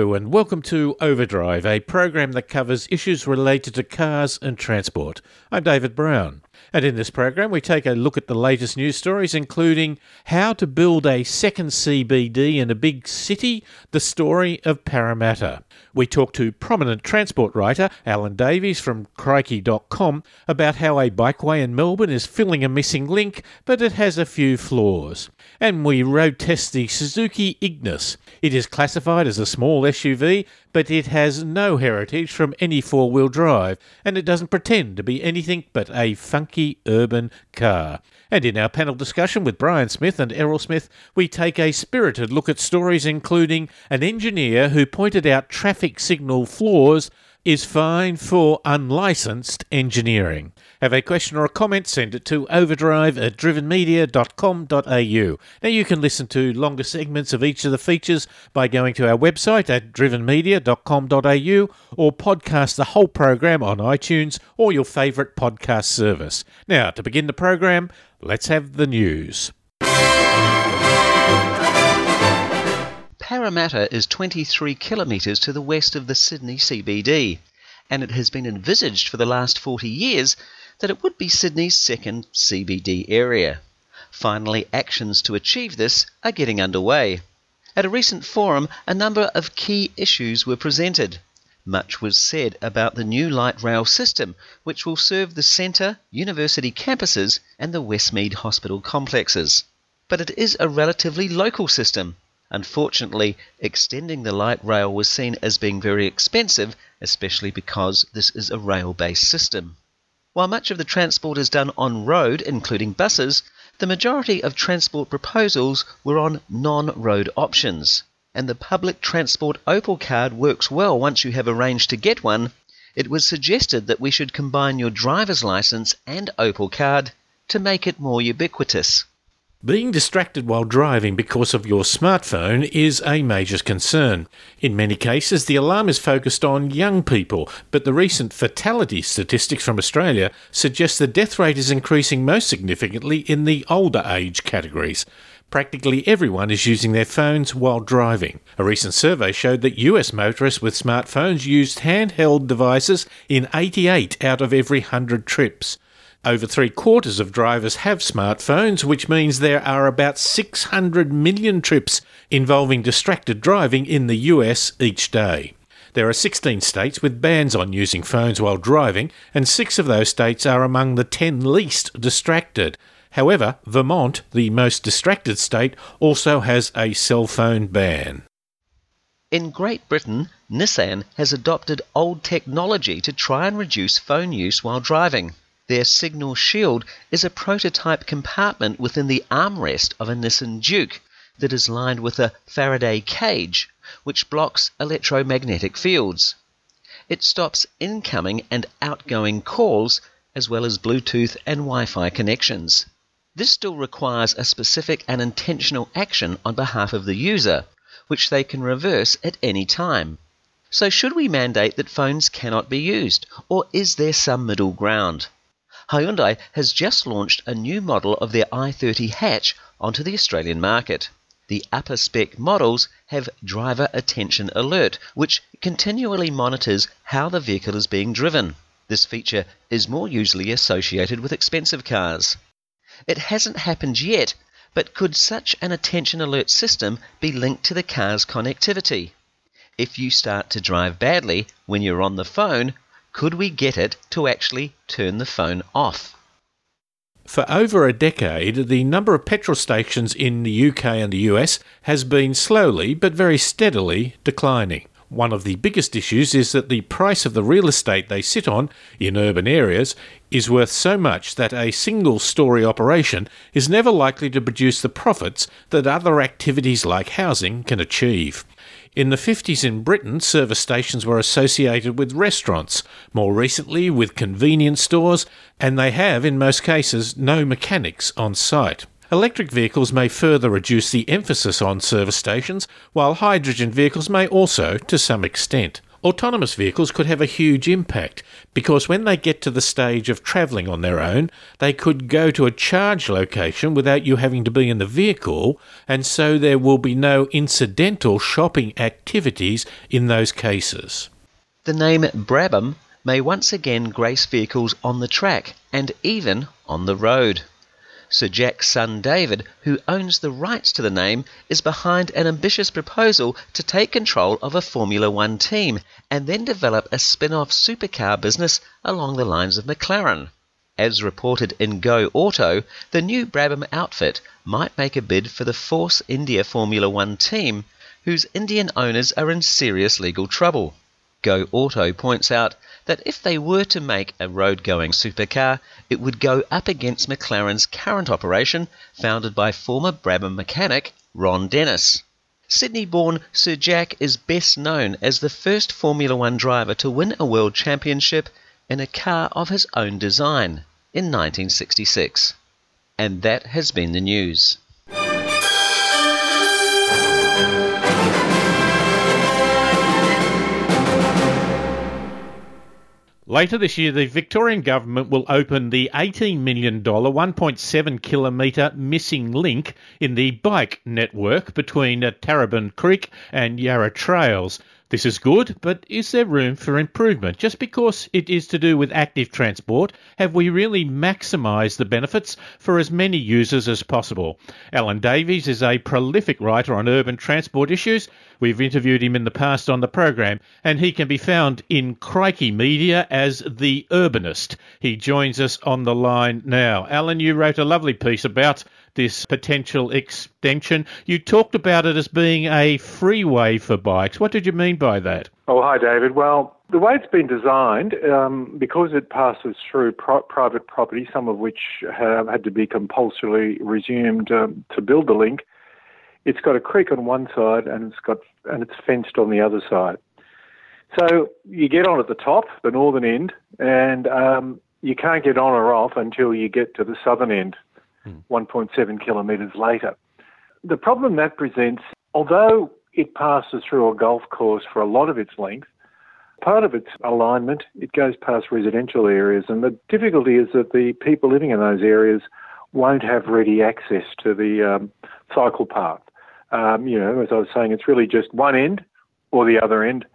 And welcome to Overdrive, a program that covers issues related to cars and transport. I'm David Brown. And in this program, we take a look at the latest news stories, including how to build a second CBD in a big city, the story of Parramatta. We talk to prominent transport writer Alan Davies from Crikey.com about how a bikeway in Melbourne is filling a missing link, but it has a few flaws. And we road test the Suzuki Ignis. It is classified as a small SUV, but it has no heritage from any four wheel drive, and it doesn't pretend to be anything but a funky urban car. And in our panel discussion with Brian Smith and Errol Smith, we take a spirited look at stories including an engineer who pointed out traffic signal flaws is fine for unlicensed engineering. Have a question or a comment, send it to overdrive at drivenmedia.com.au. Now you can listen to longer segments of each of the features by going to our website at drivenmedia.com.au or podcast the whole program on iTunes or your favourite podcast service. Now, to begin the program, let's have the news. Parramatta is 23 kilometres to the west of the Sydney CBD, and it has been envisaged for the last 40 years that it would be Sydney's second CBD area. Finally, actions to achieve this are getting underway. At a recent forum, a number of key issues were presented. Much was said about the new light rail system, which will serve the centre, university campuses, and the Westmead Hospital complexes. But it is a relatively local system, Unfortunately, extending the light rail was seen as being very expensive, especially because this is a rail based system. While much of the transport is done on road, including buses, the majority of transport proposals were on non road options. And the public transport Opal card works well once you have arranged to get one. It was suggested that we should combine your driver's license and Opal card to make it more ubiquitous. Being distracted while driving because of your smartphone is a major concern. In many cases, the alarm is focused on young people, but the recent fatality statistics from Australia suggest the death rate is increasing most significantly in the older age categories. Practically everyone is using their phones while driving. A recent survey showed that US motorists with smartphones used handheld devices in 88 out of every 100 trips. Over three quarters of drivers have smartphones, which means there are about 600 million trips involving distracted driving in the US each day. There are 16 states with bans on using phones while driving, and six of those states are among the 10 least distracted. However, Vermont, the most distracted state, also has a cell phone ban. In Great Britain, Nissan has adopted old technology to try and reduce phone use while driving. Their signal shield is a prototype compartment within the armrest of a Nissan Juke that is lined with a Faraday cage which blocks electromagnetic fields. It stops incoming and outgoing calls as well as Bluetooth and Wi Fi connections. This still requires a specific and intentional action on behalf of the user, which they can reverse at any time. So, should we mandate that phones cannot be used, or is there some middle ground? Hyundai has just launched a new model of their i30 hatch onto the Australian market. The upper spec models have driver attention alert, which continually monitors how the vehicle is being driven. This feature is more usually associated with expensive cars. It hasn't happened yet, but could such an attention alert system be linked to the car's connectivity? If you start to drive badly when you're on the phone, could we get it to actually turn the phone off? For over a decade, the number of petrol stations in the UK and the US has been slowly but very steadily declining. One of the biggest issues is that the price of the real estate they sit on in urban areas is worth so much that a single story operation is never likely to produce the profits that other activities like housing can achieve. In the 50s in Britain, service stations were associated with restaurants, more recently with convenience stores, and they have, in most cases, no mechanics on site. Electric vehicles may further reduce the emphasis on service stations, while hydrogen vehicles may also to some extent. Autonomous vehicles could have a huge impact because when they get to the stage of travelling on their own, they could go to a charge location without you having to be in the vehicle, and so there will be no incidental shopping activities in those cases. The name Brabham may once again grace vehicles on the track and even on the road. Sir Jack's son David, who owns the rights to the name, is behind an ambitious proposal to take control of a Formula One team and then develop a spin off supercar business along the lines of McLaren. As reported in Go Auto, the new Brabham outfit might make a bid for the Force India Formula One team, whose Indian owners are in serious legal trouble. Go Auto points out that if they were to make a road going supercar, it would go up against McLaren's current operation, founded by former Brabham mechanic Ron Dennis. Sydney born Sir Jack is best known as the first Formula One driver to win a world championship in a car of his own design in 1966. And that has been the news. Later this year, the Victorian Government will open the $18 million, 1.7 kilometre missing link in the bike network between uh, Darebin Creek and Yarra Trails. This is good, but is there room for improvement? Just because it is to do with active transport, have we really maximised the benefits for as many users as possible? Alan Davies is a prolific writer on urban transport issues. We've interviewed him in the past on the program, and he can be found in Crikey Media as The Urbanist. He joins us on the line now. Alan, you wrote a lovely piece about this potential extension. You talked about it as being a freeway for bikes. What did you mean by that? Oh, hi, David. Well, the way it's been designed, um, because it passes through pro- private property, some of which have had to be compulsorily resumed um, to build the link, it's got a creek on one side and it's got and it's fenced on the other side. So you get on at the top, the northern end, and um, you can't get on or off until you get to the southern end, hmm. 1.7 kilometres later. The problem that presents, although it passes through a golf course for a lot of its length, part of its alignment, it goes past residential areas, and the difficulty is that the people living in those areas won't have ready access to the um, cycle path. Um, you know, as I was saying, it's really just one end or the other end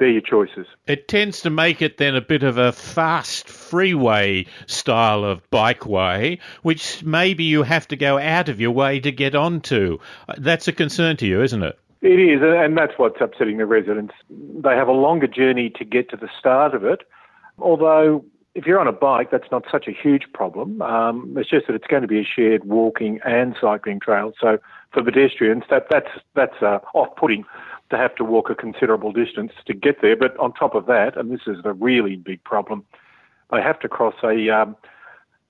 they're your choices. It tends to make it then a bit of a fast freeway style of bikeway, which maybe you have to go out of your way to get onto. That's a concern to you, isn't it? It is, and that's what's upsetting the residents. They have a longer journey to get to the start of it, although if you're on a bike, that's not such a huge problem. Um, it's just that it's going to be a shared walking and cycling trail. So for pedestrians, that that's that's uh, off-putting to have to walk a considerable distance to get there. But on top of that, and this is a really big problem, they have to cross a um,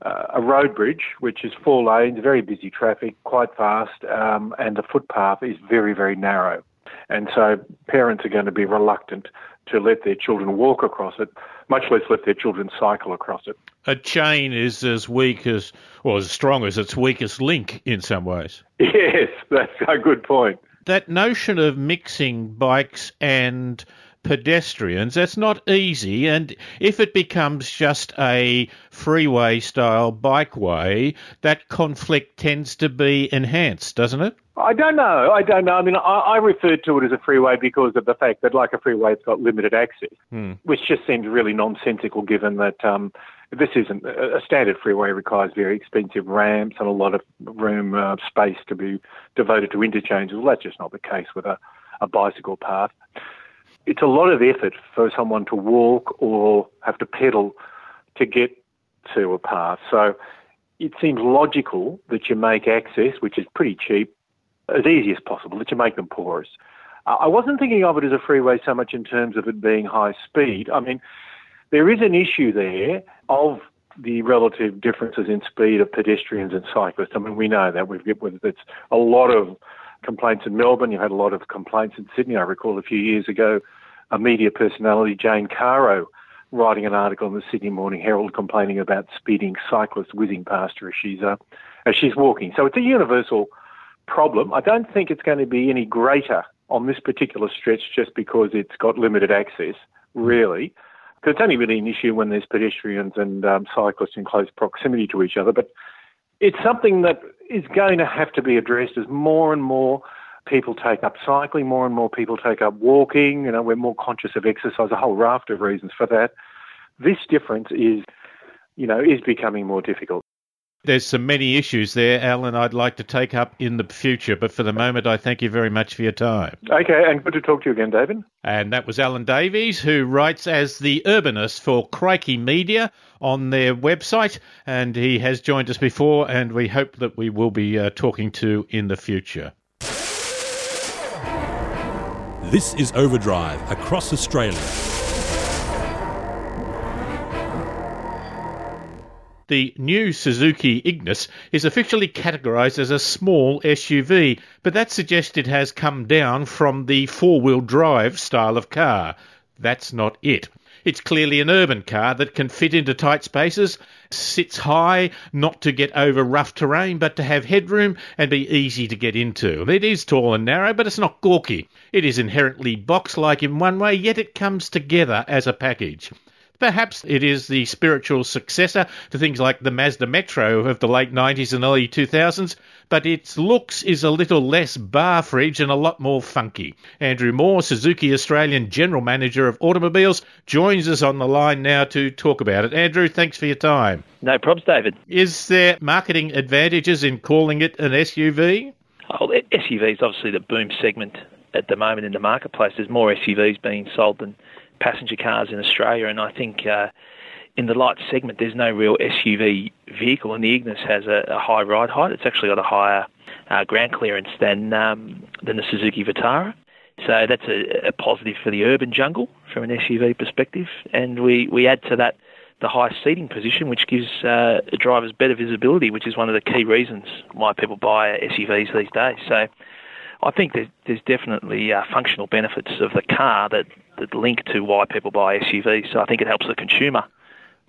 uh, a road bridge, which is four lanes, very busy traffic, quite fast, um, and the footpath is very, very narrow. And so parents are going to be reluctant to let their children walk across it, much less let their children cycle across it. A chain is as weak as, or as strong as its weakest link in some ways. Yes, that's a good point that notion of mixing bikes and pedestrians, that's not easy. And if it becomes just a freeway style bikeway, that conflict tends to be enhanced, doesn't it? I don't know. I don't know. I mean, I, I referred to it as a freeway because of the fact that, like a freeway, it's got limited access, hmm. which just seems really nonsensical given that um, this isn't a standard freeway requires very expensive ramps and a lot of room uh, space to be devoted to interchanges. Well, that's just not the case with a, a bicycle path. It's a lot of effort for someone to walk or have to pedal to get to a path. So it seems logical that you make access, which is pretty cheap, as easy as possible, that you make them porous. I wasn't thinking of it as a freeway so much in terms of it being high speed. I mean, there is an issue there of the relative differences in speed of pedestrians and cyclists. I mean, we know that we've got it's a lot of complaints in Melbourne. You've had a lot of complaints in Sydney. I recall a few years ago, a media personality, Jane Caro, writing an article in the Sydney Morning Herald complaining about speeding cyclists whizzing past her as she's uh, as she's walking. So it's a universal problem. I don't think it's going to be any greater on this particular stretch just because it's got limited access, really. Because it's only really an issue when there's pedestrians and um, cyclists in close proximity to each other. But it's something that is going to have to be addressed as more and more people take up cycling, more and more people take up walking. You know, we're more conscious of exercise, a whole raft of reasons for that. This difference is, you know, is becoming more difficult. There's some many issues there, Alan, I'd like to take up in the future, but for the moment, I thank you very much for your time. Okay, and good to talk to you again, David. And that was Alan Davies, who writes as the urbanist for Crikey Media on their website, and he has joined us before, and we hope that we will be uh, talking to in the future. This is Overdrive across Australia. The new Suzuki Ignis is officially categorised as a small SUV, but that suggests it has come down from the four wheel drive style of car. That's not it. It's clearly an urban car that can fit into tight spaces, sits high, not to get over rough terrain, but to have headroom and be easy to get into. It is tall and narrow, but it's not gawky. It is inherently box like in one way, yet it comes together as a package. Perhaps it is the spiritual successor to things like the Mazda Metro of the late 90s and early 2000s, but its looks is a little less bar fridge and a lot more funky. Andrew Moore, Suzuki Australian General Manager of Automobiles, joins us on the line now to talk about it. Andrew, thanks for your time. No problems, David. Is there marketing advantages in calling it an SUV? Oh, SUV is obviously the boom segment at the moment in the marketplace. There's more SUVs being sold than passenger cars in Australia, and I think uh, in the light segment there's no real SUV vehicle, and the Ignis has a, a high ride height. It's actually got a higher uh, ground clearance than um, than the Suzuki Vitara. So that's a, a positive for the urban jungle from an SUV perspective, and we, we add to that the high seating position, which gives uh, drivers better visibility, which is one of the key reasons why people buy SUVs these days. So I think there's, there's definitely uh, functional benefits of the car that, that link to why people buy SUVs. So I think it helps the consumer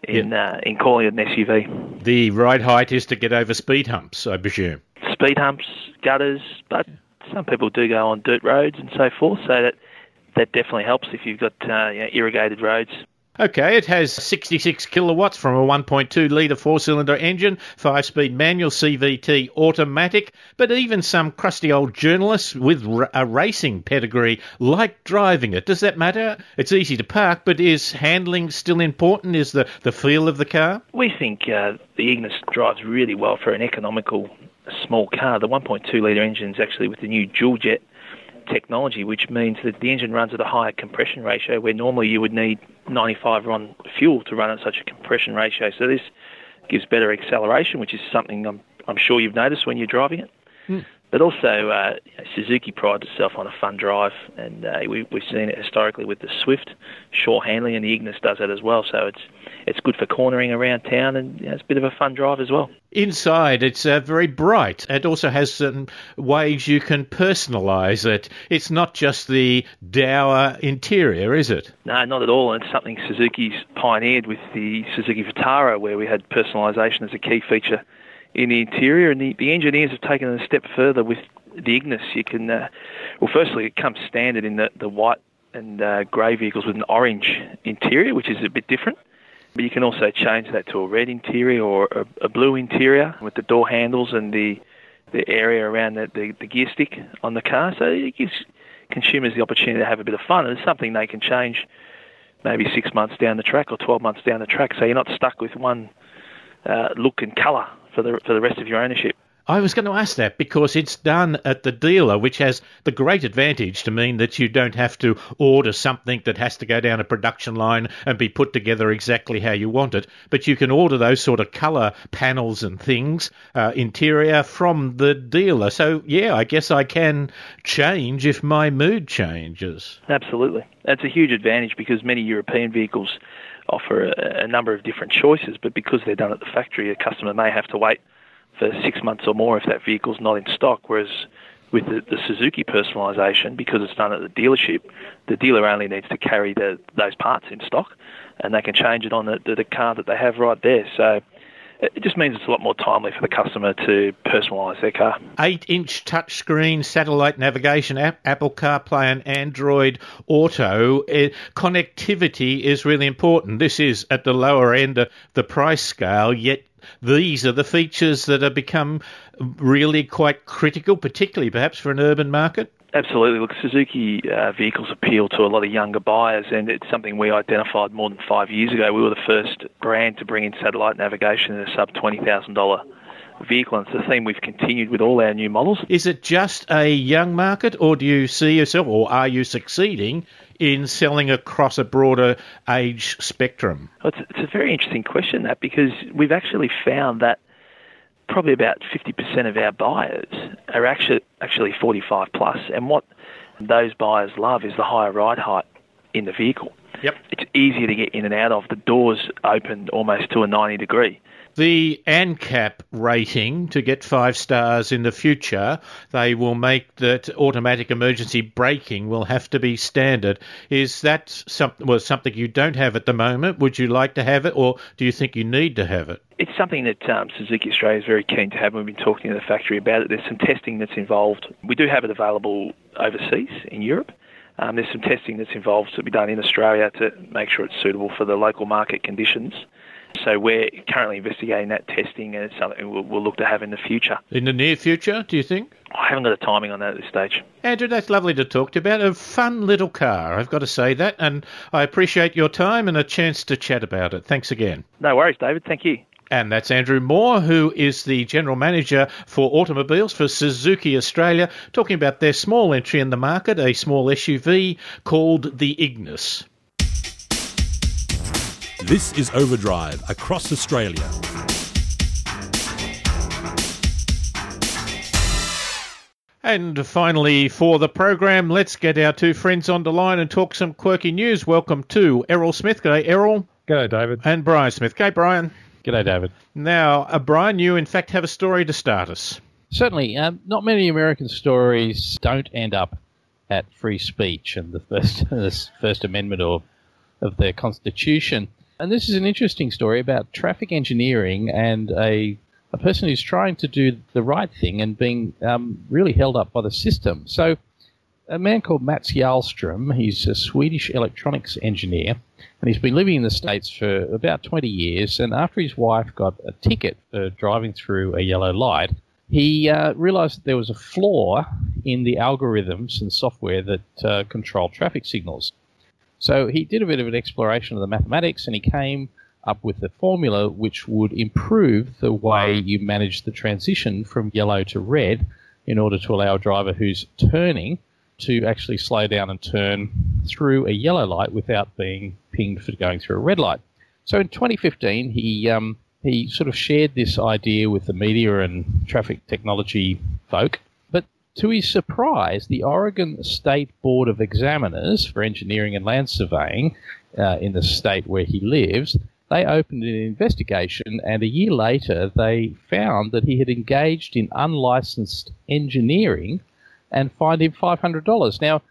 in yeah. uh, in calling it an SUV. The ride height is to get over speed humps, I presume. Speed humps, gutters, but some people do go on dirt roads and so forth. So that that definitely helps if you've got uh, you know, irrigated roads. Okay, it has 66 kilowatts from a 1.2 litre four cylinder engine, 5 speed manual CVT automatic, but even some crusty old journalists with a racing pedigree like driving it. Does that matter? It's easy to park, but is handling still important? Is the, the feel of the car? We think uh, the Ignis drives really well for an economical small car. The 1.2 litre engine is actually with the new dual jet technology, which means that the engine runs at a higher compression ratio where normally you would need 95 RON fuel to run at such a compression ratio. So this gives better acceleration, which is something I'm, I'm sure you've noticed when you're driving it. Mm. But also, uh, Suzuki prides itself on a fun drive, and uh, we, we've seen it historically with the Swift, short handling, and the Ignis does that as well. So it's it's good for cornering around town, and you know, it's a bit of a fun drive as well. Inside, it's uh, very bright. It also has certain ways you can personalise it. It's not just the dour interior, is it? No, not at all. It's something Suzuki's pioneered with the Suzuki Vitara, where we had personalisation as a key feature in the interior, and the, the engineers have taken it a step further with the Ignis. You can, uh, well, firstly, it comes standard in the, the white and uh, grey vehicles with an orange interior, which is a bit different. But you can also change that to a red interior or a, a blue interior with the door handles and the the area around the, the, the gear stick on the car. So it gives consumers the opportunity to have a bit of fun. And it's something they can change maybe six months down the track or 12 months down the track. So you're not stuck with one uh, look and colour for the for the rest of your ownership. I was going to ask that because it's done at the dealer, which has the great advantage to mean that you don't have to order something that has to go down a production line and be put together exactly how you want it. But you can order those sort of colour panels and things, uh, interior, from the dealer. So, yeah, I guess I can change if my mood changes. Absolutely. That's a huge advantage because many European vehicles offer a, a number of different choices, but because they're done at the factory, a customer may have to wait for six months or more if that vehicle's not in stock. Whereas with the, the Suzuki personalisation, because it's done at the dealership, the dealer only needs to carry the, those parts in stock, and they can change it on the, the, the car that they have right there. So it just means it's a lot more timely for the customer to personalise their car. Eight inch touchscreen satellite navigation, app, Apple CarPlay and Android Auto. Uh, connectivity is really important. This is at the lower end of the price scale, yet these are the features that have become really quite critical, particularly perhaps for an urban market. Absolutely. Look, Suzuki uh, vehicles appeal to a lot of younger buyers, and it's something we identified more than five years ago. We were the first brand to bring in satellite navigation in a sub $20,000 vehicle, and it's a theme we've continued with all our new models. Is it just a young market, or do you see yourself, or are you succeeding in selling across a broader age spectrum? It's, it's a very interesting question, that, because we've actually found that probably about 50% of our buyers are actually actually 45 plus, and what those buyers love is the higher ride height in the vehicle. Yep. It's easier to get in and out of. The doors open almost to a 90 degree the ANCAP rating to get five stars in the future, they will make that automatic emergency braking will have to be standard. Is that something, well, something you don't have at the moment? Would you like to have it, or do you think you need to have it? It's something that um, Suzuki Australia is very keen to have. And we've been talking to the factory about it. There's some testing that's involved. We do have it available overseas in Europe. Um, there's some testing that's involved to be done in Australia to make sure it's suitable for the local market conditions. So we're currently investigating that testing, and it's something we'll, we'll, look to have in the future. In the near future, do you think? I haven't got a timing on that at this stage. Andrew, that's lovely to talk to you about. A fun little car, I've got to say that, and I appreciate your time and a chance to chat about it. Thanks again. No worries, David. Thank you. And that's Andrew Moore, who is the General Manager for automobiles for Suzuki Australia, talking about their small entry in the market, a small SUV called the Ignis. This is Overdrive across Australia. And finally, for the program, let's get our two friends on the line and talk some quirky news. Welcome to Errol Smith. G'day, Errol. G'day, David. And Brian Smith. G'day, Brian. G'day, David. Now, uh, Brian, you in fact have a story to start us. Certainly. Um, not many American stories don't end up at free speech and the First, the First Amendment or of their Constitution. And this is an interesting story about traffic engineering and a, a person who's trying to do the right thing and being um, really held up by the system. So, a man called Mats Jarlstrom, he's a Swedish electronics engineer, and he's been living in the States for about 20 years. And after his wife got a ticket for driving through a yellow light, he uh, realized that there was a flaw in the algorithms and software that uh, control traffic signals. So he did a bit of an exploration of the mathematics and he came up with a formula which would improve the way you manage the transition from yellow to red in order to allow a driver who's turning to actually slow down and turn through a yellow light without being pinged for going through a red light. So in 2015, he um, he sort of shared this idea with the media and traffic technology folk, But to his surprise, the Oregon State Board of Examiners for Engineering and Land Surveying uh, in the state where he lives, they opened an investigation, and a year later, they found that he had engaged in unlicensed engineering and fined him $500. Now,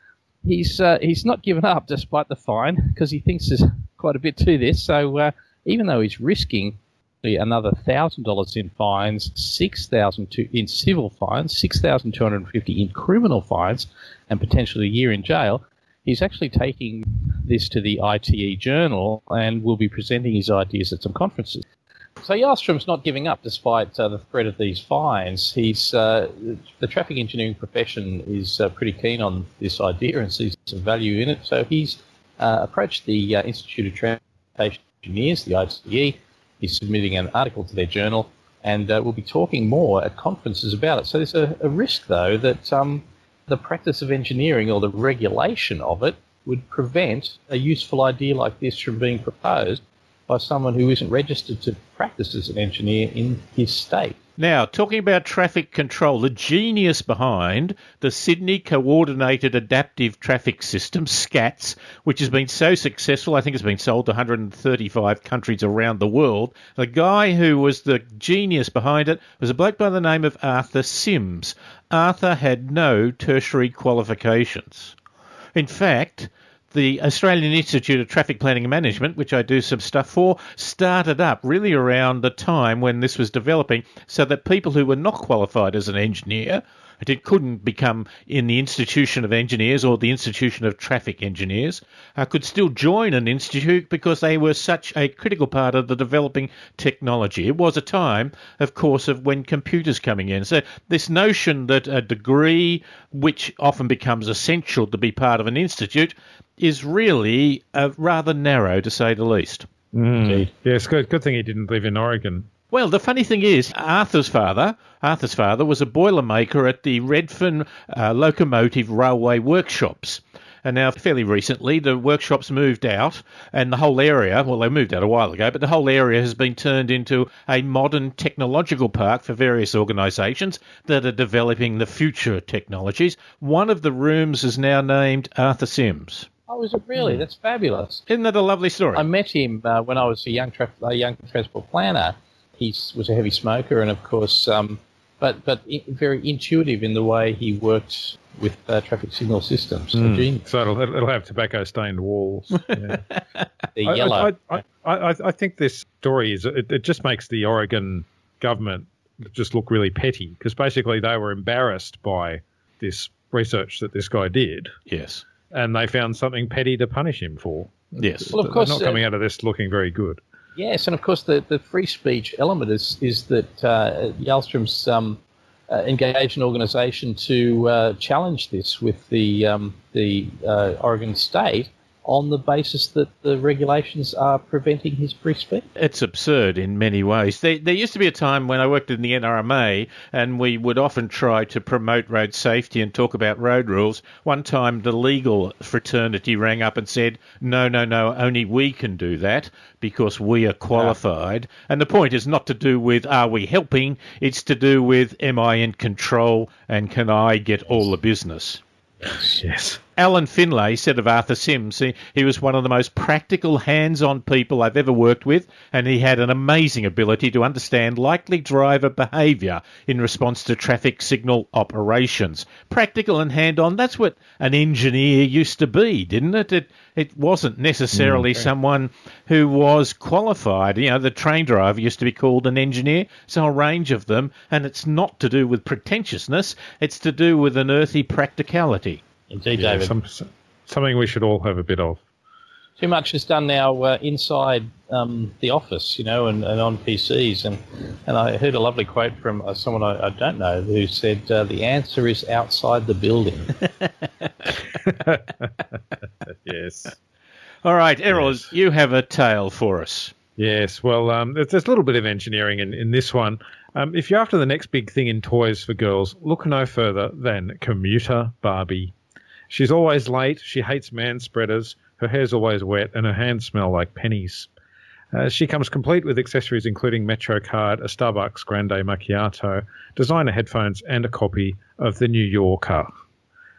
he's uh, he's not given up despite the fine because he thinks there's quite a bit to this. So uh, even though he's risking another thousand dollars in fines, six thousand in civil fines, six thousand two hundred and fifty in criminal fines, and potentially a year in jail. He's actually taking this to the ITE Journal and will be presenting his ideas at some conferences. So Jarlstrom's not giving up despite uh, the threat of these fines. He's uh, the traffic engineering profession is uh, pretty keen on this idea and sees some value in it. So he's uh, approached the uh, Institute of Transportation Engineers, the ITE, is submitting an article to their journal, and uh, we'll be talking more at conferences about it. So there's a, a risk, though, that um, the practice of engineering or the regulation of it would prevent a useful idea like this from being proposed by someone who isn't registered to practice as an engineer in his state. Now, talking about traffic control, the genius behind the Sydney Coordinated Adaptive Traffic System, SCATS, which has been so successful, I think it's been sold to 135 countries around the world. The guy who was the genius behind it was a bloke by the name of Arthur Sims. Arthur had no tertiary qualifications. In fact, the Australian Institute of Traffic Planning and Management, which I do some stuff for, started up really around the time when this was developing so that people who were not qualified as an engineer it couldn't become in the institution of engineers or the institution of traffic engineers, uh, could still join an institute because they were such a critical part of the developing technology. It was a time, of course, of when computers coming in. So this notion that a degree, which often becomes essential to be part of an institute, is really uh, rather narrow, to say the least. Mm. Yes, good. Good thing he didn't live in Oregon. Well, the funny thing is, Arthur's father, Arthur's father was a boilermaker at the Redfern uh, Locomotive Railway Workshops. And now, fairly recently, the workshops moved out, and the whole area well, they moved out a while ago, but the whole area has been turned into a modern technological park for various organisations that are developing the future technologies. One of the rooms is now named Arthur Sims. Oh, is it really? Mm. That's fabulous. Isn't that a lovely story? I met him uh, when I was a young, tra- a young transport planner he was a heavy smoker, and of course, um, but but very intuitive in the way he worked with uh, traffic signal systems. Mm. So it'll, it'll have tobacco stained walls. Yeah. the yellow. I, I, I, I, think this story is it, it just makes the Oregon government just look really petty because basically they were embarrassed by this research that this guy did. Yes. And they found something petty to punish him for. Yes. Well, of course, they're not coming uh, out of this looking very good. Yes, and of course the, the free speech element is is that uh, Jarlstrom's um, uh, engaged an organisation to uh, challenge this with the um, the uh, Oregon State on the basis that the regulations are preventing his free speech. It's absurd in many ways. There, there, used to be a time when I worked in the NRMA and we would often try to promote road safety and talk about road rules. One time the legal fraternity rang up and said, no, no, no, only we can do that because we are ah. qualified. Yeah. And the point is not to do with are we helping, it's to do with am I in control and can I get all the business. Yes. Alan Finlay said of Arthur Sims, he, he was one of the most practical, hands on people I've ever worked with, and he had an amazing ability to understand likely driver behaviour in response to traffic signal operations. Practical and hand on, that's what an engineer used to be, didn't it? It, it wasn't necessarily mm, someone who was qualified. You know, the train driver used to be called an engineer, so a range of them, and it's not to do with pretentiousness, it's to do with an earthy practicality. Indeed, yeah, David. Some, something we should all have a bit of. Too much is done now uh, inside um, the office, you know, and, and, on PCs. And, and I heard a lovely quote from uh, someone I, I, don't know who said, uh, The answer is outside the building. yes. All right, Errol, yes. you have a tale for us. Yes, well, um, there's a little bit of engineering in, in this one. Um, if you're after the next big thing in toys for girls, look no further than Commuter Barbie. She's always late. She hates man spreaders. Her hair's always wet, and her hands smell like pennies. Uh, she comes complete with accessories including Metro card, a Starbucks Grande Macchiato, designer headphones, and a copy of the New Yorker.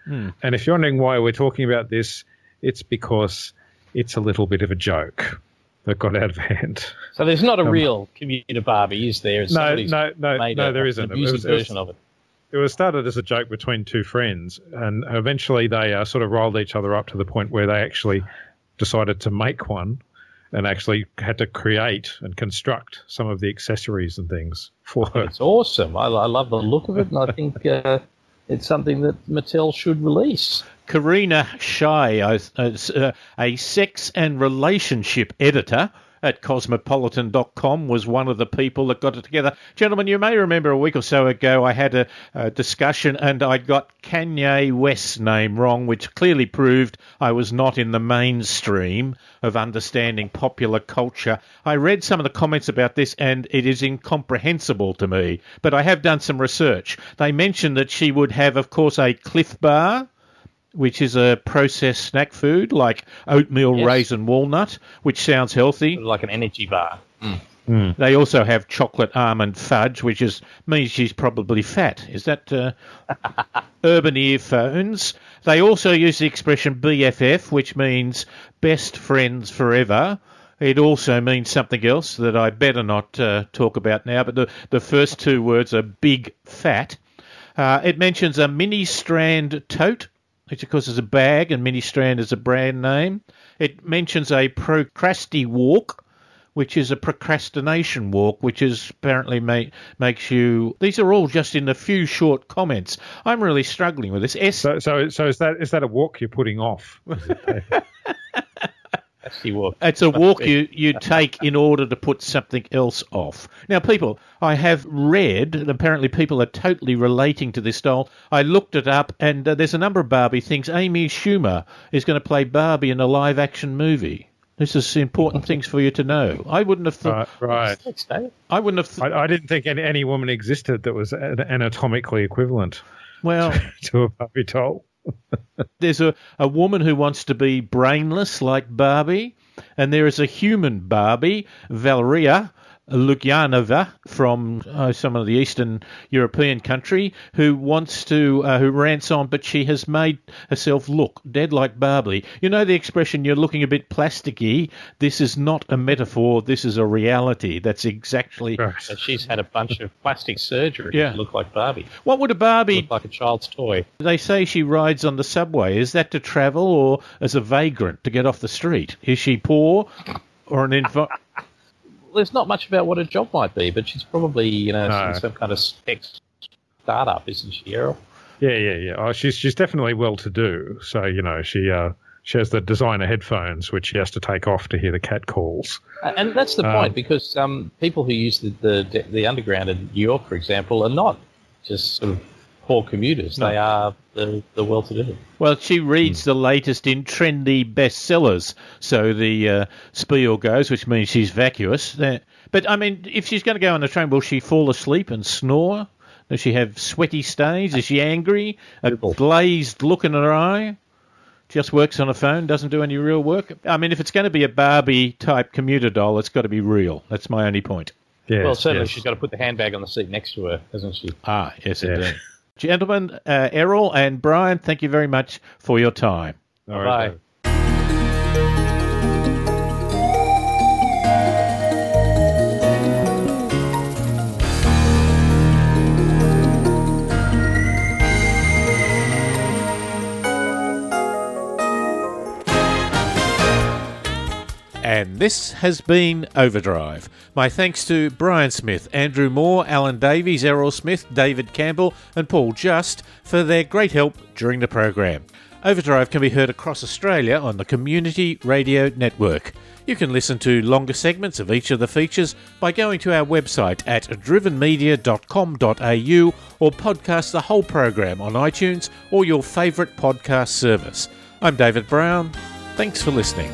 Hmm. And if you're wondering why we're talking about this, it's because it's a little bit of a joke that got out of hand. So there's not a um, real commuter Barbie, is there? No, no, no, no, there isn't. It was, version it was, of it it was started as a joke between two friends, and eventually they uh, sort of rolled each other up to the point where they actually decided to make one and actually had to create and construct some of the accessories and things for her. It's awesome. I, I love the look of it, and I think uh, it's something that Mattel should release. Carina Hsieh, a, a, a sex and relationship editor at cosmopolitan.com was one of the people that got it together. Gentlemen, you may remember a week or so ago I had a, a discussion and I got Kanye West's name wrong, which clearly proved I was not in the mainstream of understanding popular culture. I read some of the comments about this and it is incomprehensible to me, but I have done some research. They mentioned that she would have, of course, a Clif Bar which is a processed snack food like oatmeal, yes. raisin, walnut, which sounds healthy. Like an energy bar. Mm. Mm. They also have chocolate almond fudge, which is means she's probably fat. Is that uh, urban earphones? They also use the expression BFF, which means best friends forever. It also means something else that I better not uh, talk about now, but the, the first two words are big fat. Uh, it mentions a mini strand tote which of course is a bag, and Mini Strand is a brand name. It mentions a procrasti walk, which is a procrastination walk, which is apparently make, makes you. These are all just in a few short comments. I'm really struggling with this. S. So, so, so is that is that a walk you're putting off? walk. It's a walk you, you take in order to put something else off. Now, people, I have read, and apparently people are totally relating to this doll. I looked it up, and uh, there's a number of Barbie things. Amy Schumer is going to play Barbie in a live action movie. This is important things for you to know. I wouldn't have thought. Right. right. I wouldn't have. Th- I, I, didn't think any, any woman existed that was anatomically equivalent. Well, to a Barbie doll. There's a, a woman who wants to be brainless like Barbie, and there is a human Barbie, Valeria, Lukyanova from uh, some of the Eastern European country who wants to, uh, who rants on, but she has made herself look dead like Barbie. You know the expression, you're looking a bit plasticky. This is not a metaphor, this is a reality. That's exactly. So she's had a bunch of plastic surgery yeah. to look like Barbie. What would a Barbie. Look like a child's toy. They say she rides on the subway. Is that to travel or as a vagrant to get off the street? Is she poor or an. Inv- there's not much about what her job might be, but she's probably you know no. some kind of tech startup, isn't she, Errol? Yeah, yeah, yeah. Oh, she's she's definitely well to do. So you know she uh, she has the designer headphones which she has to take off to hear the cat calls. And that's the um, point because um, people who use the, the the underground in New York, for example, are not just sort of poor commuters. No. They are the, the well to do. Well, she reads mm. the latest in trendy bestsellers, so the uh, spiel goes, which means she's vacuous. But, I mean, if she's going to go on the train, will she fall asleep and snore? Does she have sweaty stains? Is she angry? A glazed look in her eye? Just works on a phone, doesn't do any real work? I mean, if it's going to be a Barbie type commuter doll, it's got to be real. That's my only point. Yes, well, certainly yes. she's got to put the handbag on the seat next to her, hasn't she? Ah, yes, yes. indeed. Gentlemen, uh, Errol and Brian, thank you very much for your time. All right. And this has been Overdrive. My thanks to Brian Smith, Andrew Moore, Alan Davies, Errol Smith, David Campbell, and Paul Just for their great help during the program. Overdrive can be heard across Australia on the Community Radio Network. You can listen to longer segments of each of the features by going to our website at drivenmedia.com.au or podcast the whole program on iTunes or your favourite podcast service. I'm David Brown. Thanks for listening.